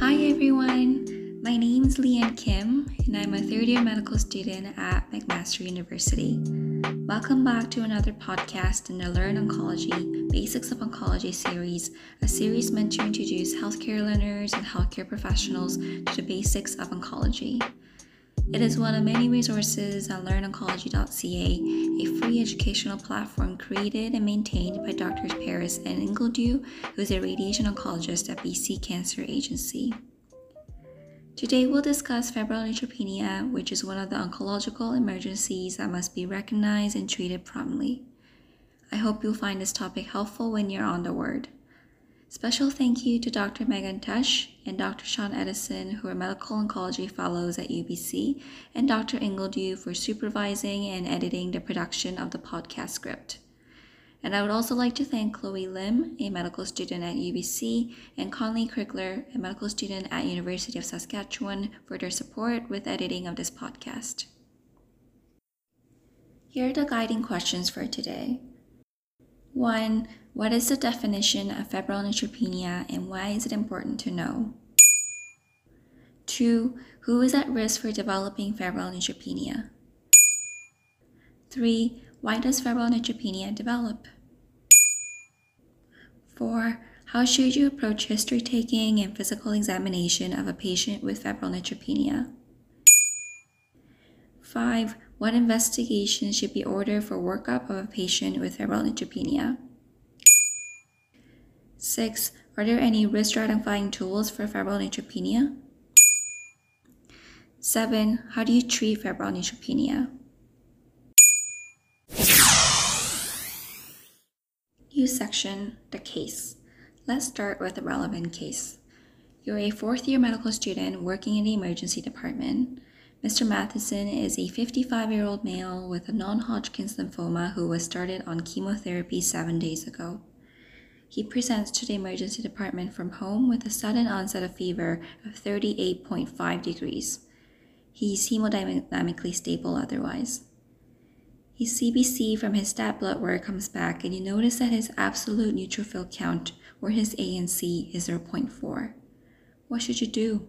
Hi everyone, my name is Leanne Kim and I'm a third year medical student at McMaster University. Welcome back to another podcast in the Learn Oncology Basics of Oncology series, a series meant to introduce healthcare learners and healthcare professionals to the basics of oncology. It is one of many resources on learnoncology.ca, a free educational platform created and maintained by Drs. Paris and Ingledew, who is a radiation oncologist at BC Cancer Agency. Today we'll discuss febrile neutropenia, which is one of the oncological emergencies that must be recognized and treated promptly. I hope you'll find this topic helpful when you're on the ward. Special thank you to Dr. Megan Tesh and Dr. Sean Edison, who are medical oncology fellows at UBC, and Dr. Ingledew for supervising and editing the production of the podcast script. And I would also like to thank Chloe Lim, a medical student at UBC, and Conley Krigler, a medical student at University of Saskatchewan, for their support with editing of this podcast. Here are the guiding questions for today. 1. What is the definition of febrile neutropenia and why is it important to know? 2. Who is at risk for developing febrile neutropenia? 3. Why does febrile neutropenia develop? 4. How should you approach history taking and physical examination of a patient with febrile neutropenia? 5. What investigations should be ordered for workup of a patient with febrile neutropenia? 6. Are there any risk stratifying tools for febrile neutropenia? 7. How do you treat febrile neutropenia? New section, the case. Let's start with a relevant case. You're a fourth year medical student working in the emergency department. Mr. Matheson is a 55 year old male with a non Hodgkin's lymphoma who was started on chemotherapy seven days ago. He presents to the emergency department from home with a sudden onset of fever of 38.5 degrees. He's hemodynamically stable otherwise. His CBC from his stat blood work comes back, and you notice that his absolute neutrophil count, or his ANC, is 0.4. What should you do?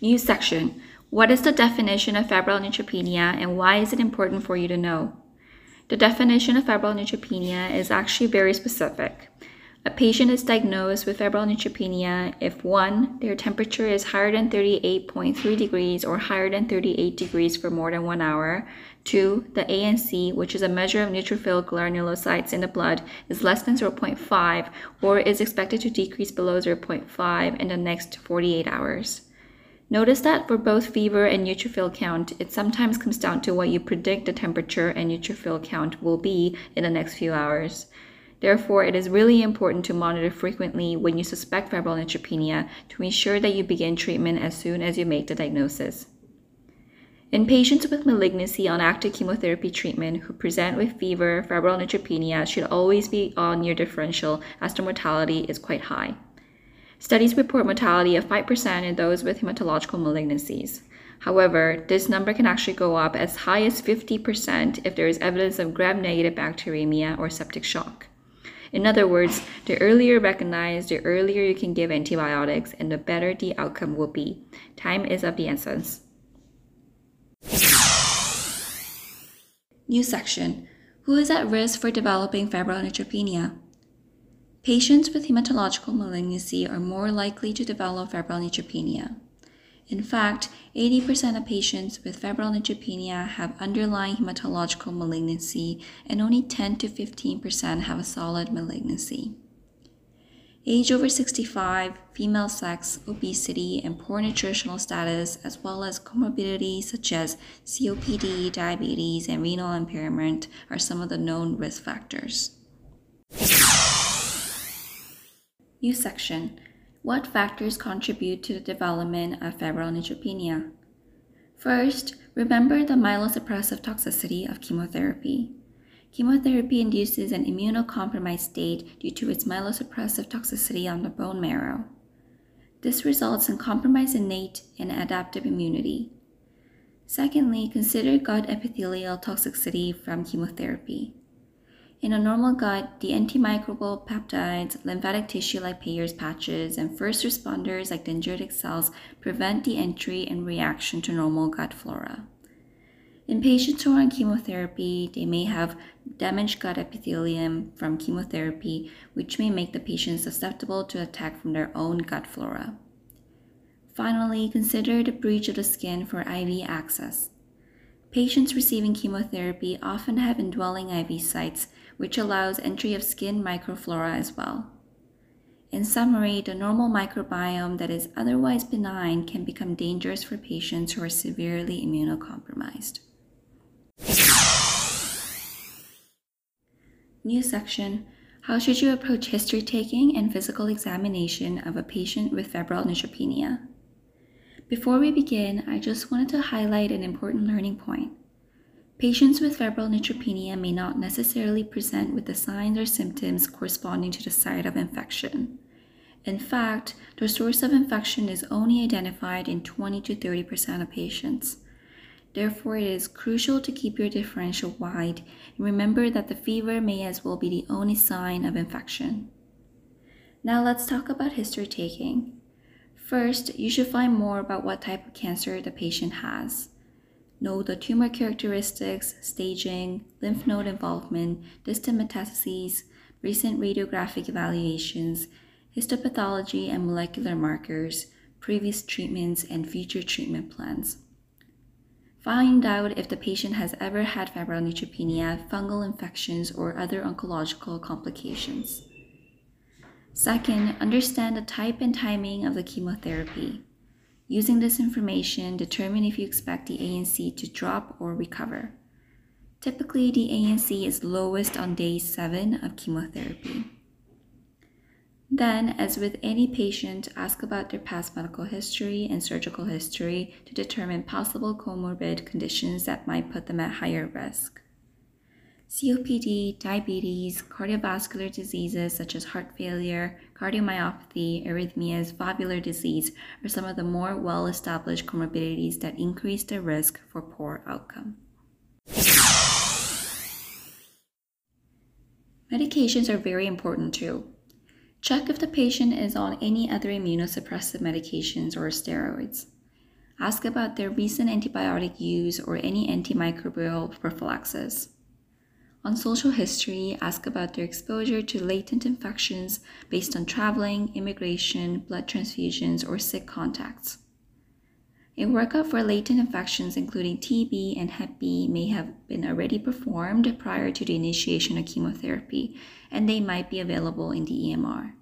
New section. What is the definition of febrile neutropenia and why is it important for you to know? The definition of febrile neutropenia is actually very specific. A patient is diagnosed with febrile neutropenia if 1. Their temperature is higher than 38.3 degrees or higher than 38 degrees for more than one hour. 2. The ANC, which is a measure of neutrophil granulocytes in the blood, is less than 0.5 or is expected to decrease below 0.5 in the next 48 hours. Notice that for both fever and neutrophil count, it sometimes comes down to what you predict the temperature and neutrophil count will be in the next few hours. Therefore, it is really important to monitor frequently when you suspect febrile neutropenia to ensure that you begin treatment as soon as you make the diagnosis. In patients with malignancy on active chemotherapy treatment who present with fever, febrile neutropenia should always be on your differential as the mortality is quite high. Studies report mortality of 5% in those with hematological malignancies. However, this number can actually go up as high as 50% if there is evidence of gram negative bacteremia or septic shock. In other words, the earlier recognized, the earlier you can give antibiotics, and the better the outcome will be. Time is of the essence. New section Who is at risk for developing febrile neutropenia? Patients with hematological malignancy are more likely to develop febrile neutropenia. In fact, 80% of patients with febrile neutropenia have underlying hematological malignancy, and only 10 to 15% have a solid malignancy. Age over 65, female sex, obesity, and poor nutritional status, as well as comorbidities such as COPD, diabetes, and renal impairment, are some of the known risk factors. New section What factors contribute to the development of febrile neutropenia? First, remember the myelosuppressive toxicity of chemotherapy. Chemotherapy induces an immunocompromised state due to its myelosuppressive toxicity on the bone marrow. This results in compromised innate and adaptive immunity. Secondly, consider gut epithelial toxicity from chemotherapy. In a normal gut, the antimicrobial peptides, lymphatic tissue like Peyer's patches, and first responders like dendritic cells prevent the entry and reaction to normal gut flora. In patients who are on chemotherapy, they may have damaged gut epithelium from chemotherapy, which may make the patient susceptible to attack from their own gut flora. Finally, consider the breach of the skin for IV access. Patients receiving chemotherapy often have indwelling IV sites which allows entry of skin microflora as well. In summary, the normal microbiome that is otherwise benign can become dangerous for patients who are severely immunocompromised. New section How should you approach history taking and physical examination of a patient with febrile neutropenia? Before we begin, I just wanted to highlight an important learning point. Patients with febrile neutropenia may not necessarily present with the signs or symptoms corresponding to the site of infection. In fact, the source of infection is only identified in 20 to 30% of patients. Therefore, it is crucial to keep your differential wide and remember that the fever may as well be the only sign of infection. Now let's talk about history taking. First, you should find more about what type of cancer the patient has know the tumor characteristics, staging, lymph node involvement, distant metastases, recent radiographic evaluations, histopathology and molecular markers, previous treatments, and future treatment plans. Find out if the patient has ever had febrile neutropenia, fungal infections, or other oncological complications. Second, understand the type and timing of the chemotherapy. Using this information, determine if you expect the ANC to drop or recover. Typically, the ANC is lowest on day 7 of chemotherapy. Then, as with any patient, ask about their past medical history and surgical history to determine possible comorbid conditions that might put them at higher risk. COPD, diabetes, cardiovascular diseases such as heart failure, cardiomyopathy, arrhythmias, valvular disease are some of the more well established comorbidities that increase the risk for poor outcome. Medications are very important too. Check if the patient is on any other immunosuppressive medications or steroids. Ask about their recent antibiotic use or any antimicrobial prophylaxis. On social history, ask about their exposure to latent infections based on traveling, immigration, blood transfusions, or sick contacts. A workup for latent infections, including TB and Hep B, may have been already performed prior to the initiation of chemotherapy, and they might be available in the EMR.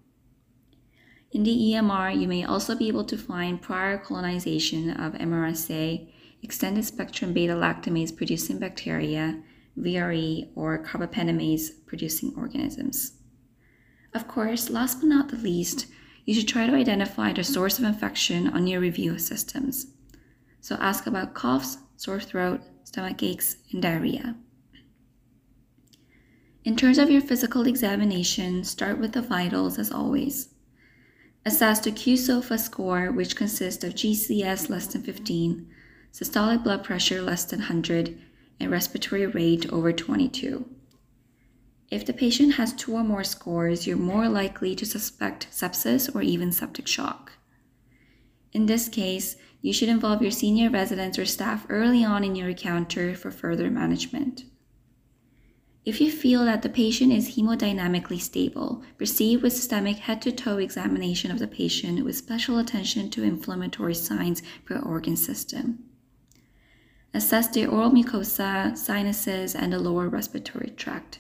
In the EMR, you may also be able to find prior colonization of MRSA, extended spectrum beta lactamase producing bacteria, VRE, or carbapenemase producing organisms. Of course, last but not the least, you should try to identify the source of infection on your review of systems. So ask about coughs, sore throat, stomach aches, and diarrhea. In terms of your physical examination, start with the vitals as always. Assess the QSOFA score, which consists of GCS less than 15, systolic blood pressure less than 100, and respiratory rate over 22. If the patient has two or more scores, you're more likely to suspect sepsis or even septic shock. In this case, you should involve your senior residents or staff early on in your encounter for further management. If you feel that the patient is hemodynamically stable, proceed with systemic head to toe examination of the patient with special attention to inflammatory signs per organ system. Assess the oral mucosa, sinuses, and the lower respiratory tract.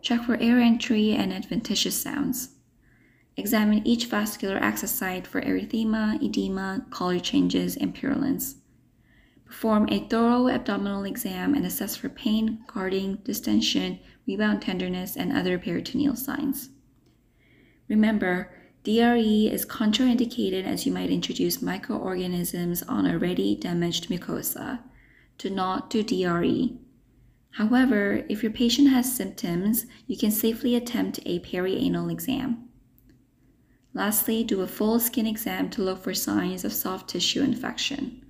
Check for air entry and adventitious sounds. Examine each vascular access site for erythema, edema, color changes, and purulence. Perform a thorough abdominal exam and assess for pain, guarding, distension, rebound tenderness, and other peritoneal signs. Remember, DRE is contraindicated as you might introduce microorganisms on already damaged mucosa. Do not do DRE. However, if your patient has symptoms, you can safely attempt a perianal exam. Lastly, do a full skin exam to look for signs of soft tissue infection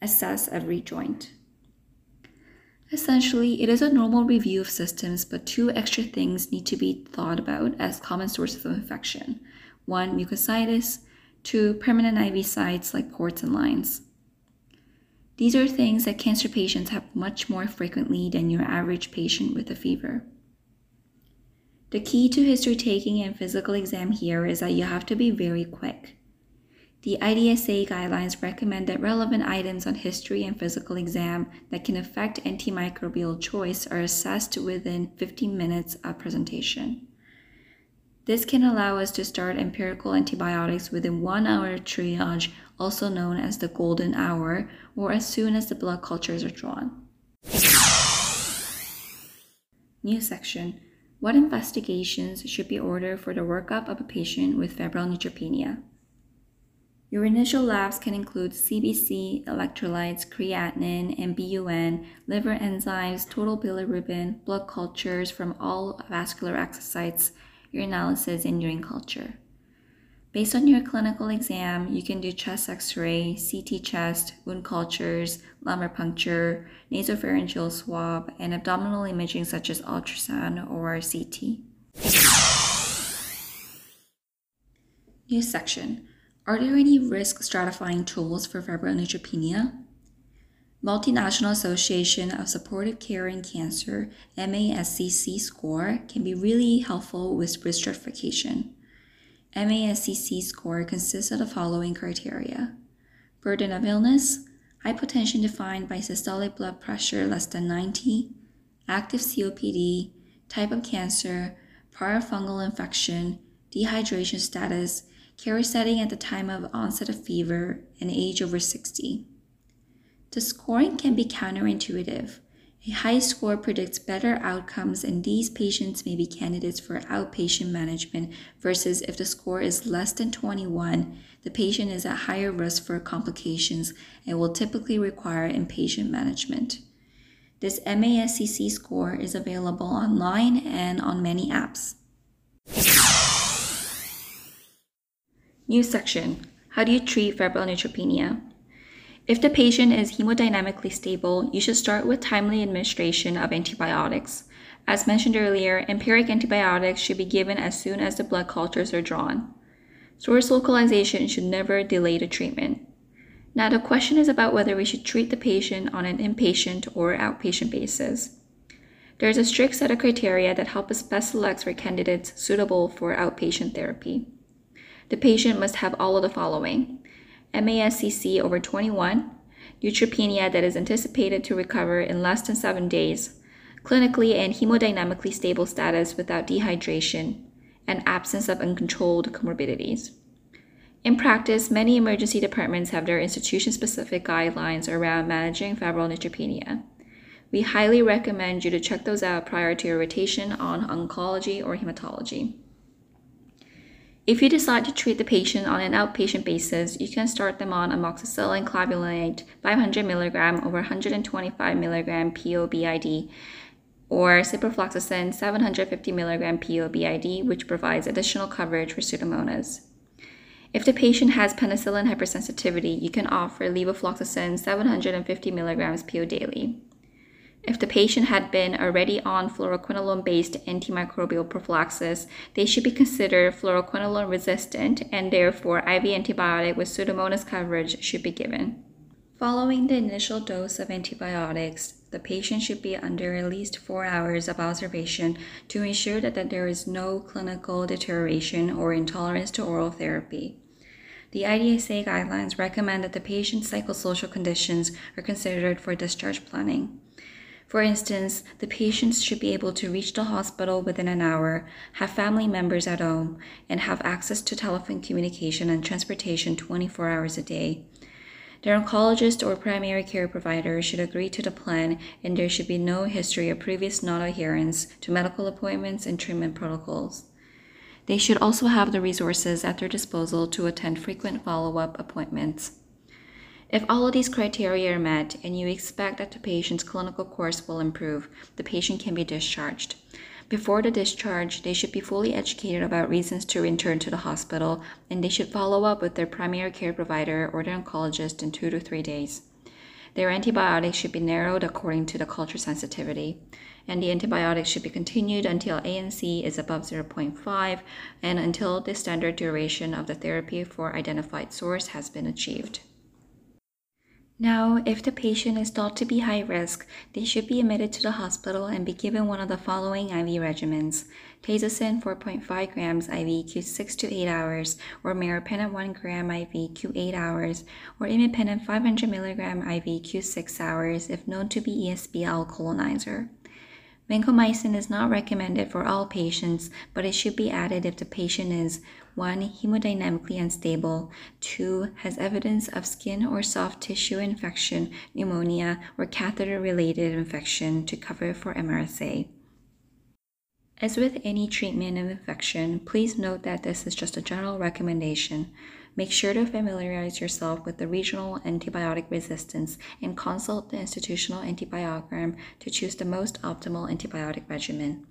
assess every joint. Essentially, it is a normal review of systems, but two extra things need to be thought about as common sources of infection. One, mucositis, two, permanent IV sites like ports and lines. These are things that cancer patients have much more frequently than your average patient with a fever. The key to history taking and physical exam here is that you have to be very quick. The IDSA guidelines recommend that relevant items on history and physical exam that can affect antimicrobial choice are assessed within 15 minutes of presentation. This can allow us to start empirical antibiotics within one hour triage, also known as the golden hour, or as soon as the blood cultures are drawn. New section What investigations should be ordered for the workup of a patient with febrile neutropenia? Your initial labs can include CBC, electrolytes, creatinine, and BUN, liver enzymes, total bilirubin, blood cultures from all vascular access sites, urinalysis, and urine culture. Based on your clinical exam, you can do chest x ray, CT chest, wound cultures, lumbar puncture, nasopharyngeal swab, and abdominal imaging such as ultrasound or CT. New section are there any risk stratifying tools for febrile neutropenia? Multinational Association of Supportive Care in Cancer MASCC score can be really helpful with risk stratification. MASCC score consists of the following criteria burden of illness, hypotension defined by systolic blood pressure less than 90, active COPD, type of cancer, prior fungal infection, dehydration status, care setting at the time of onset of fever, and age over 60. The scoring can be counterintuitive. A high score predicts better outcomes, and these patients may be candidates for outpatient management, versus if the score is less than 21, the patient is at higher risk for complications and will typically require inpatient management. This MASCC score is available online and on many apps. New section How do you treat febrile neutropenia? If the patient is hemodynamically stable, you should start with timely administration of antibiotics. As mentioned earlier, empiric antibiotics should be given as soon as the blood cultures are drawn. Source localization should never delay the treatment. Now, the question is about whether we should treat the patient on an inpatient or outpatient basis. There is a strict set of criteria that help us best select for candidates suitable for outpatient therapy. The patient must have all of the following MASCC over 21, neutropenia that is anticipated to recover in less than seven days, clinically and hemodynamically stable status without dehydration, and absence of uncontrolled comorbidities. In practice, many emergency departments have their institution specific guidelines around managing febrile neutropenia. We highly recommend you to check those out prior to your rotation on oncology or hematology. If you decide to treat the patient on an outpatient basis, you can start them on amoxicillin clavulanate 500 mg over 125 mg PO BID or ciprofloxacin 750 mg PO BID, which provides additional coverage for Pseudomonas. If the patient has penicillin hypersensitivity, you can offer levofloxacin 750 mg PO daily. If the patient had been already on fluoroquinolone based antimicrobial prophylaxis, they should be considered fluoroquinolone resistant and therefore IV antibiotic with Pseudomonas coverage should be given. Following the initial dose of antibiotics, the patient should be under at least four hours of observation to ensure that, that there is no clinical deterioration or intolerance to oral therapy. The IDSA guidelines recommend that the patient's psychosocial conditions are considered for discharge planning. For instance, the patients should be able to reach the hospital within an hour, have family members at home, and have access to telephone communication and transportation 24 hours a day. Their oncologist or primary care provider should agree to the plan, and there should be no history of previous non adherence to medical appointments and treatment protocols. They should also have the resources at their disposal to attend frequent follow up appointments. If all of these criteria are met and you expect that the patient's clinical course will improve, the patient can be discharged. Before the discharge, they should be fully educated about reasons to return to the hospital and they should follow up with their primary care provider or their oncologist in two to three days. Their antibiotics should be narrowed according to the culture sensitivity. And the antibiotics should be continued until ANC is above 0.5 and until the standard duration of the therapy for identified source has been achieved. Now, if the patient is thought to be high risk, they should be admitted to the hospital and be given one of the following IV regimens Tazocin 4.5 grams IV Q6 to 8 hours, or meropenem 1 gram IV Q8 hours, or imipenem 500 milligram IV Q6 hours if known to be ESBL colonizer. Vancomycin is not recommended for all patients, but it should be added if the patient is 1. hemodynamically unstable, 2. has evidence of skin or soft tissue infection, pneumonia, or catheter related infection to cover for MRSA. As with any treatment of infection, please note that this is just a general recommendation. Make sure to familiarize yourself with the regional antibiotic resistance and consult the institutional antibiogram to choose the most optimal antibiotic regimen.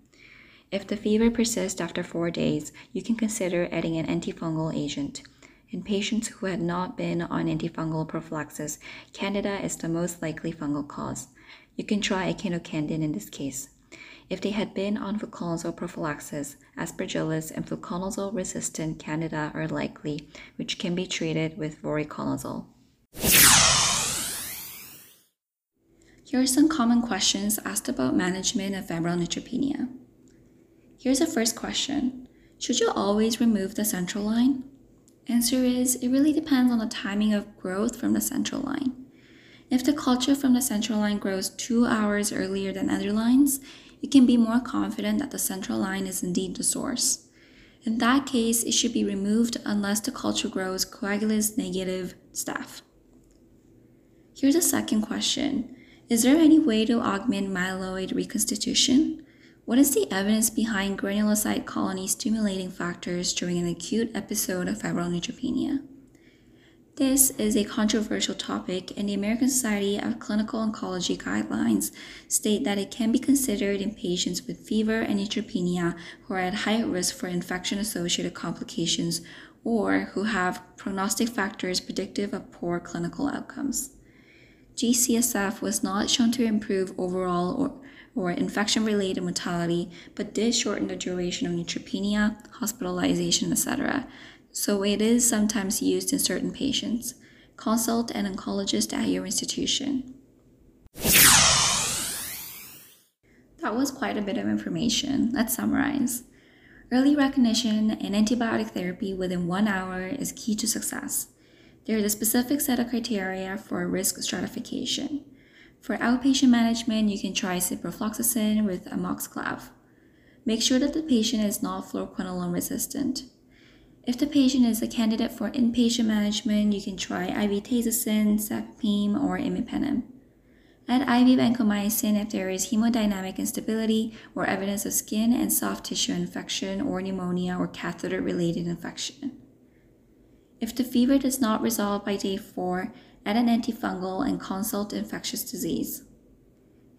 If the fever persists after four days, you can consider adding an antifungal agent. In patients who had not been on antifungal prophylaxis, Candida is the most likely fungal cause. You can try echinocandin in this case. If they had been on fluconazole prophylaxis, aspergillus and fluconazole resistant candida are likely, which can be treated with voriconazole. Here are some common questions asked about management of febrile neutropenia. Here's the first question Should you always remove the central line? Answer is it really depends on the timing of growth from the central line. If the culture from the central line grows two hours earlier than other lines, you can be more confident that the central line is indeed the source. In that case, it should be removed unless the culture grows coagulase negative staph. Here's a second question Is there any way to augment myeloid reconstitution? What is the evidence behind granulocyte colony stimulating factors during an acute episode of febrile neutropenia? This is a controversial topic, and the American Society of Clinical Oncology guidelines state that it can be considered in patients with fever and neutropenia who are at high risk for infection associated complications or who have prognostic factors predictive of poor clinical outcomes. GCSF was not shown to improve overall or, or infection related mortality, but did shorten the duration of neutropenia, hospitalization, etc so it is sometimes used in certain patients. Consult an oncologist at your institution. That was quite a bit of information. Let's summarize. Early recognition and antibiotic therapy within one hour is key to success. There is a specific set of criteria for risk stratification. For outpatient management, you can try ciprofloxacin with amoxiclav. Make sure that the patient is not fluoroquinolone resistant. If the patient is a candidate for inpatient management, you can try IV tazocin, cefepime, or imipenem. Add IV vancomycin if there is hemodynamic instability or evidence of skin and soft tissue infection or pneumonia or catheter-related infection. If the fever does not resolve by day 4, add an antifungal and consult infectious disease.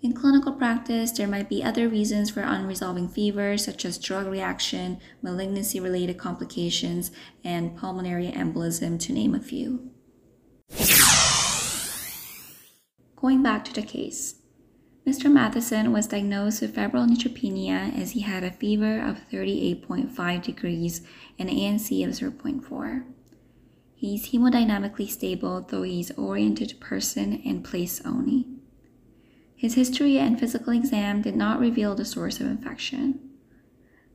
In clinical practice, there might be other reasons for unresolving fever, such as drug reaction, malignancy related complications, and pulmonary embolism, to name a few. Going back to the case, Mr. Matheson was diagnosed with febrile neutropenia as he had a fever of 38.5 degrees and ANC of 0.4. He's hemodynamically stable, though he's oriented to person and place only. His history and physical exam did not reveal the source of infection.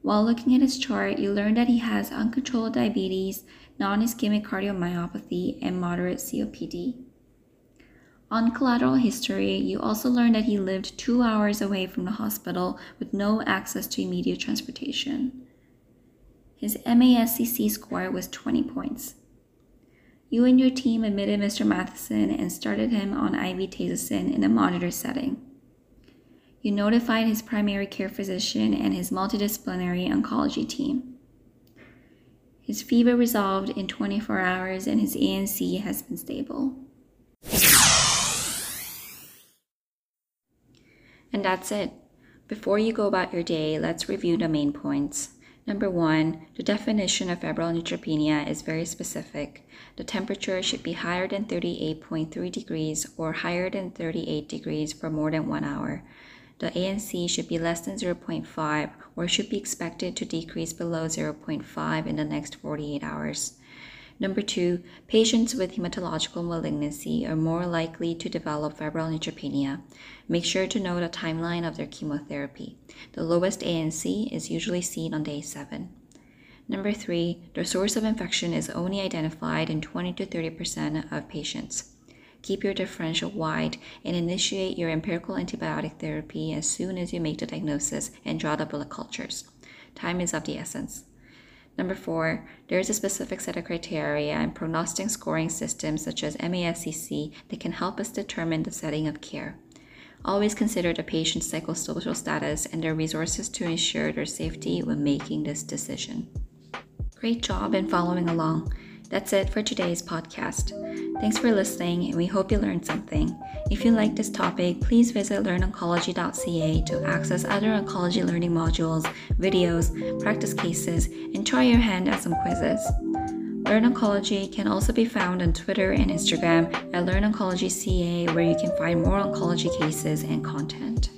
While looking at his chart, you learn that he has uncontrolled diabetes, non ischemic cardiomyopathy, and moderate COPD. On collateral history, you also learn that he lived two hours away from the hospital with no access to immediate transportation. His MASCC score was 20 points. You and your team admitted Mr. Matheson and started him on IV tazocin in a monitor setting. You notified his primary care physician and his multidisciplinary oncology team. His fever resolved in 24 hours and his ANC has been stable. And that's it. Before you go about your day, let's review the main points. Number one, the definition of febrile neutropenia is very specific. The temperature should be higher than 38.3 degrees or higher than 38 degrees for more than one hour. The ANC should be less than 0.5 or should be expected to decrease below 0.5 in the next 48 hours. Number two, patients with hematological malignancy are more likely to develop febrile neutropenia. Make sure to note the timeline of their chemotherapy. The lowest ANC is usually seen on day 7. Number three, the source of infection is only identified in 20 to 30% of patients. Keep your differential wide and initiate your empirical antibiotic therapy as soon as you make the diagnosis and draw the blood cultures. Time is of the essence. Number four, there is a specific set of criteria and prognostic scoring systems such as MASCC that can help us determine the setting of care. Always consider the patient's psychosocial status and their resources to ensure their safety when making this decision. Great job in following along. That's it for today's podcast. Thanks for listening, and we hope you learned something. If you like this topic, please visit learnoncology.ca to access other oncology learning modules, videos, practice cases, and try your hand at some quizzes. Learn Oncology can also be found on Twitter and Instagram at LearnOncologyCA, where you can find more oncology cases and content.